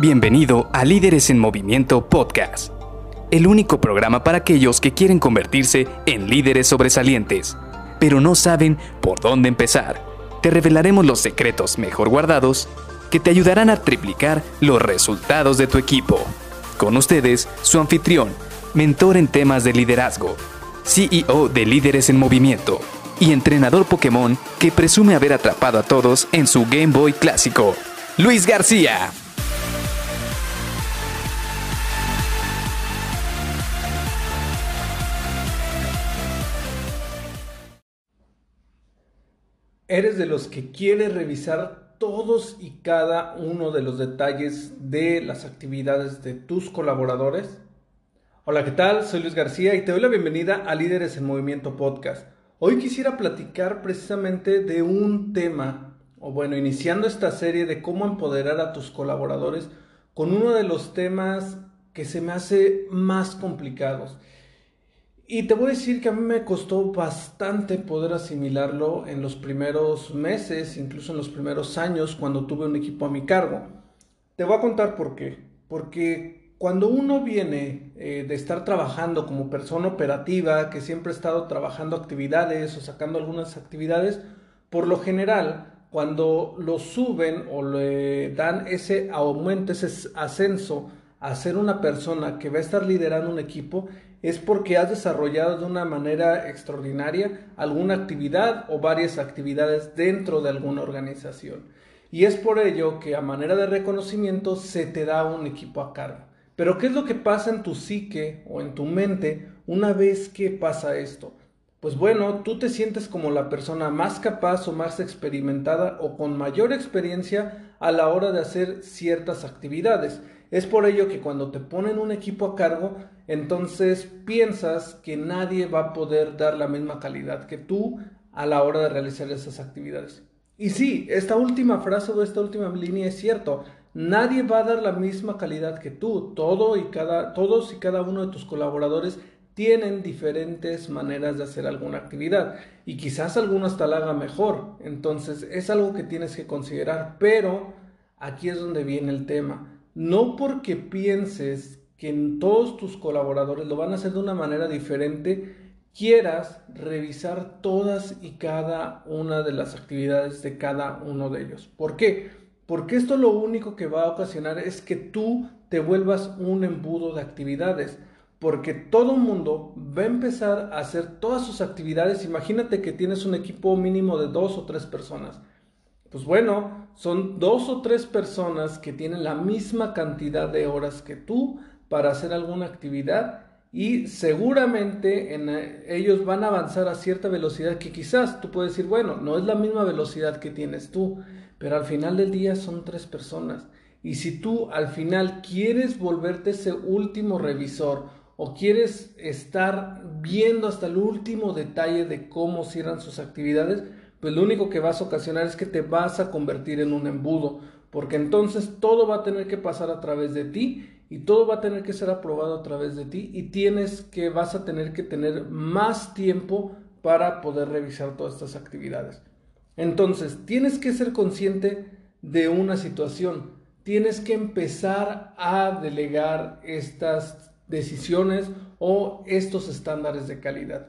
Bienvenido a Líderes en Movimiento Podcast, el único programa para aquellos que quieren convertirse en líderes sobresalientes, pero no saben por dónde empezar. Te revelaremos los secretos mejor guardados que te ayudarán a triplicar los resultados de tu equipo. Con ustedes, su anfitrión, mentor en temas de liderazgo, CEO de Líderes en Movimiento y entrenador Pokémon que presume haber atrapado a todos en su Game Boy clásico, Luis García. ¿Eres de los que quiere revisar todos y cada uno de los detalles de las actividades de tus colaboradores? Hola, ¿qué tal? Soy Luis García y te doy la bienvenida a Líderes en Movimiento Podcast. Hoy quisiera platicar precisamente de un tema, o bueno, iniciando esta serie de cómo empoderar a tus colaboradores con uno de los temas que se me hace más complicados. Y te voy a decir que a mí me costó bastante poder asimilarlo en los primeros meses, incluso en los primeros años, cuando tuve un equipo a mi cargo. Te voy a contar por qué. Porque cuando uno viene eh, de estar trabajando como persona operativa, que siempre ha estado trabajando actividades o sacando algunas actividades, por lo general, cuando lo suben o le dan ese aumento, ese ascenso a ser una persona que va a estar liderando un equipo, es porque has desarrollado de una manera extraordinaria alguna actividad o varias actividades dentro de alguna organización. Y es por ello que a manera de reconocimiento se te da un equipo a cargo. Pero ¿qué es lo que pasa en tu psique o en tu mente una vez que pasa esto? Pues bueno, tú te sientes como la persona más capaz o más experimentada o con mayor experiencia a la hora de hacer ciertas actividades. Es por ello que cuando te ponen un equipo a cargo, entonces piensas que nadie va a poder dar la misma calidad que tú a la hora de realizar esas actividades. Y sí, esta última frase o esta última línea es cierto. Nadie va a dar la misma calidad que tú. Todo y cada, todos y cada uno de tus colaboradores tienen diferentes maneras de hacer alguna actividad y quizás alguno hasta la haga mejor. Entonces es algo que tienes que considerar, pero aquí es donde viene el tema. No porque pienses que todos tus colaboradores lo van a hacer de una manera diferente, quieras revisar todas y cada una de las actividades de cada uno de ellos. ¿Por qué? Porque esto lo único que va a ocasionar es que tú te vuelvas un embudo de actividades. Porque todo el mundo va a empezar a hacer todas sus actividades. Imagínate que tienes un equipo mínimo de dos o tres personas. Pues bueno, son dos o tres personas que tienen la misma cantidad de horas que tú para hacer alguna actividad y seguramente en, eh, ellos van a avanzar a cierta velocidad que quizás tú puedes decir, bueno, no es la misma velocidad que tienes tú, pero al final del día son tres personas. Y si tú al final quieres volverte ese último revisor o quieres estar viendo hasta el último detalle de cómo cierran sus actividades, pues lo único que vas a ocasionar es que te vas a convertir en un embudo, porque entonces todo va a tener que pasar a través de ti y todo va a tener que ser aprobado a través de ti y tienes que vas a tener que tener más tiempo para poder revisar todas estas actividades. Entonces, tienes que ser consciente de una situación. Tienes que empezar a delegar estas decisiones o estos estándares de calidad.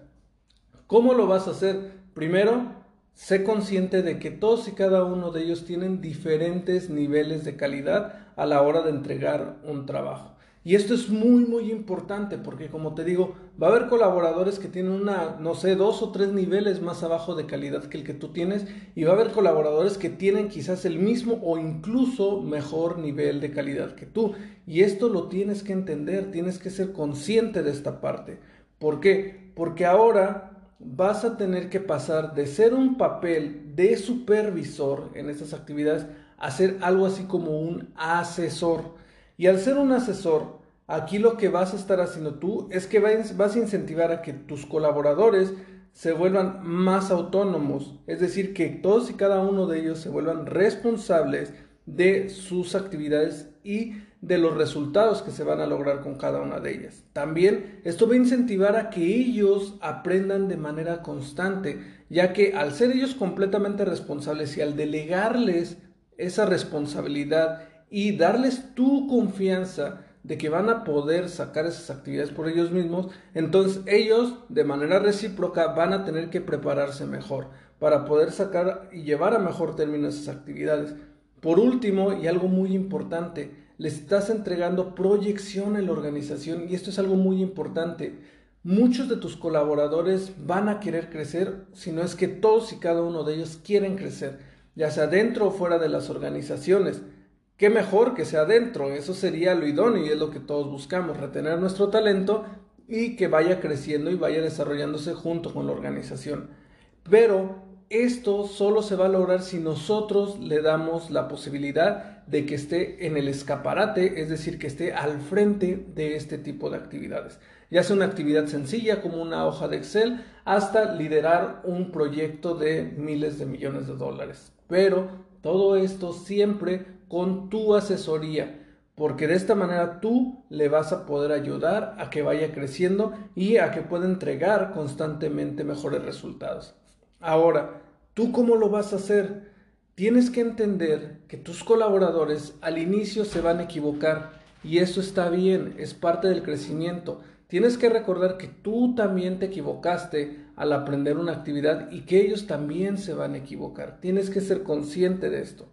¿Cómo lo vas a hacer? Primero, sé consciente de que todos y cada uno de ellos tienen diferentes niveles de calidad a la hora de entregar un trabajo. Y esto es muy, muy importante porque, como te digo, va a haber colaboradores que tienen una, no sé, dos o tres niveles más abajo de calidad que el que tú tienes y va a haber colaboradores que tienen quizás el mismo o incluso mejor nivel de calidad que tú. Y esto lo tienes que entender, tienes que ser consciente de esta parte. ¿Por qué? Porque ahora vas a tener que pasar de ser un papel de supervisor en estas actividades a ser algo así como un asesor. Y al ser un asesor, aquí lo que vas a estar haciendo tú es que vas a incentivar a que tus colaboradores se vuelvan más autónomos, es decir, que todos y cada uno de ellos se vuelvan responsables de sus actividades y de los resultados que se van a lograr con cada una de ellas. También esto va a incentivar a que ellos aprendan de manera constante, ya que al ser ellos completamente responsables y al delegarles esa responsabilidad y darles tu confianza de que van a poder sacar esas actividades por ellos mismos, entonces ellos de manera recíproca van a tener que prepararse mejor para poder sacar y llevar a mejor término esas actividades. Por último, y algo muy importante, les estás entregando proyección en la organización y esto es algo muy importante. Muchos de tus colaboradores van a querer crecer, si no es que todos y cada uno de ellos quieren crecer, ya sea dentro o fuera de las organizaciones. Qué mejor que sea dentro, eso sería lo idóneo y es lo que todos buscamos, retener nuestro talento y que vaya creciendo y vaya desarrollándose junto con la organización. Pero esto solo se va a lograr si nosotros le damos la posibilidad de que esté en el escaparate, es decir, que esté al frente de este tipo de actividades. Ya sea una actividad sencilla como una hoja de Excel, hasta liderar un proyecto de miles de millones de dólares. Pero todo esto siempre con tu asesoría, porque de esta manera tú le vas a poder ayudar a que vaya creciendo y a que pueda entregar constantemente mejores resultados. Ahora, ¿tú cómo lo vas a hacer? Tienes que entender que tus colaboradores al inicio se van a equivocar y eso está bien, es parte del crecimiento. Tienes que recordar que tú también te equivocaste al aprender una actividad y que ellos también se van a equivocar. Tienes que ser consciente de esto.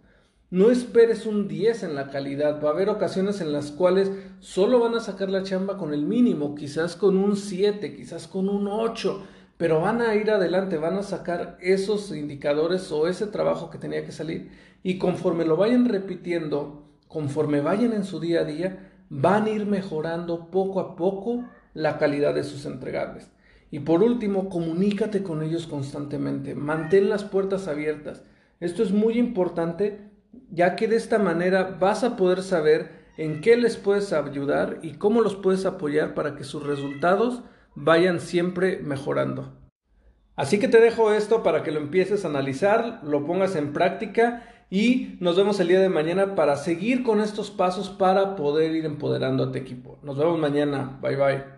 No esperes un 10 en la calidad. Va a haber ocasiones en las cuales solo van a sacar la chamba con el mínimo, quizás con un 7, quizás con un 8 pero van a ir adelante, van a sacar esos indicadores o ese trabajo que tenía que salir y conforme lo vayan repitiendo, conforme vayan en su día a día, van a ir mejorando poco a poco la calidad de sus entregables. Y por último, comunícate con ellos constantemente, mantén las puertas abiertas. Esto es muy importante ya que de esta manera vas a poder saber en qué les puedes ayudar y cómo los puedes apoyar para que sus resultados vayan siempre mejorando. Así que te dejo esto para que lo empieces a analizar, lo pongas en práctica y nos vemos el día de mañana para seguir con estos pasos para poder ir empoderando a tu equipo. Nos vemos mañana. Bye bye.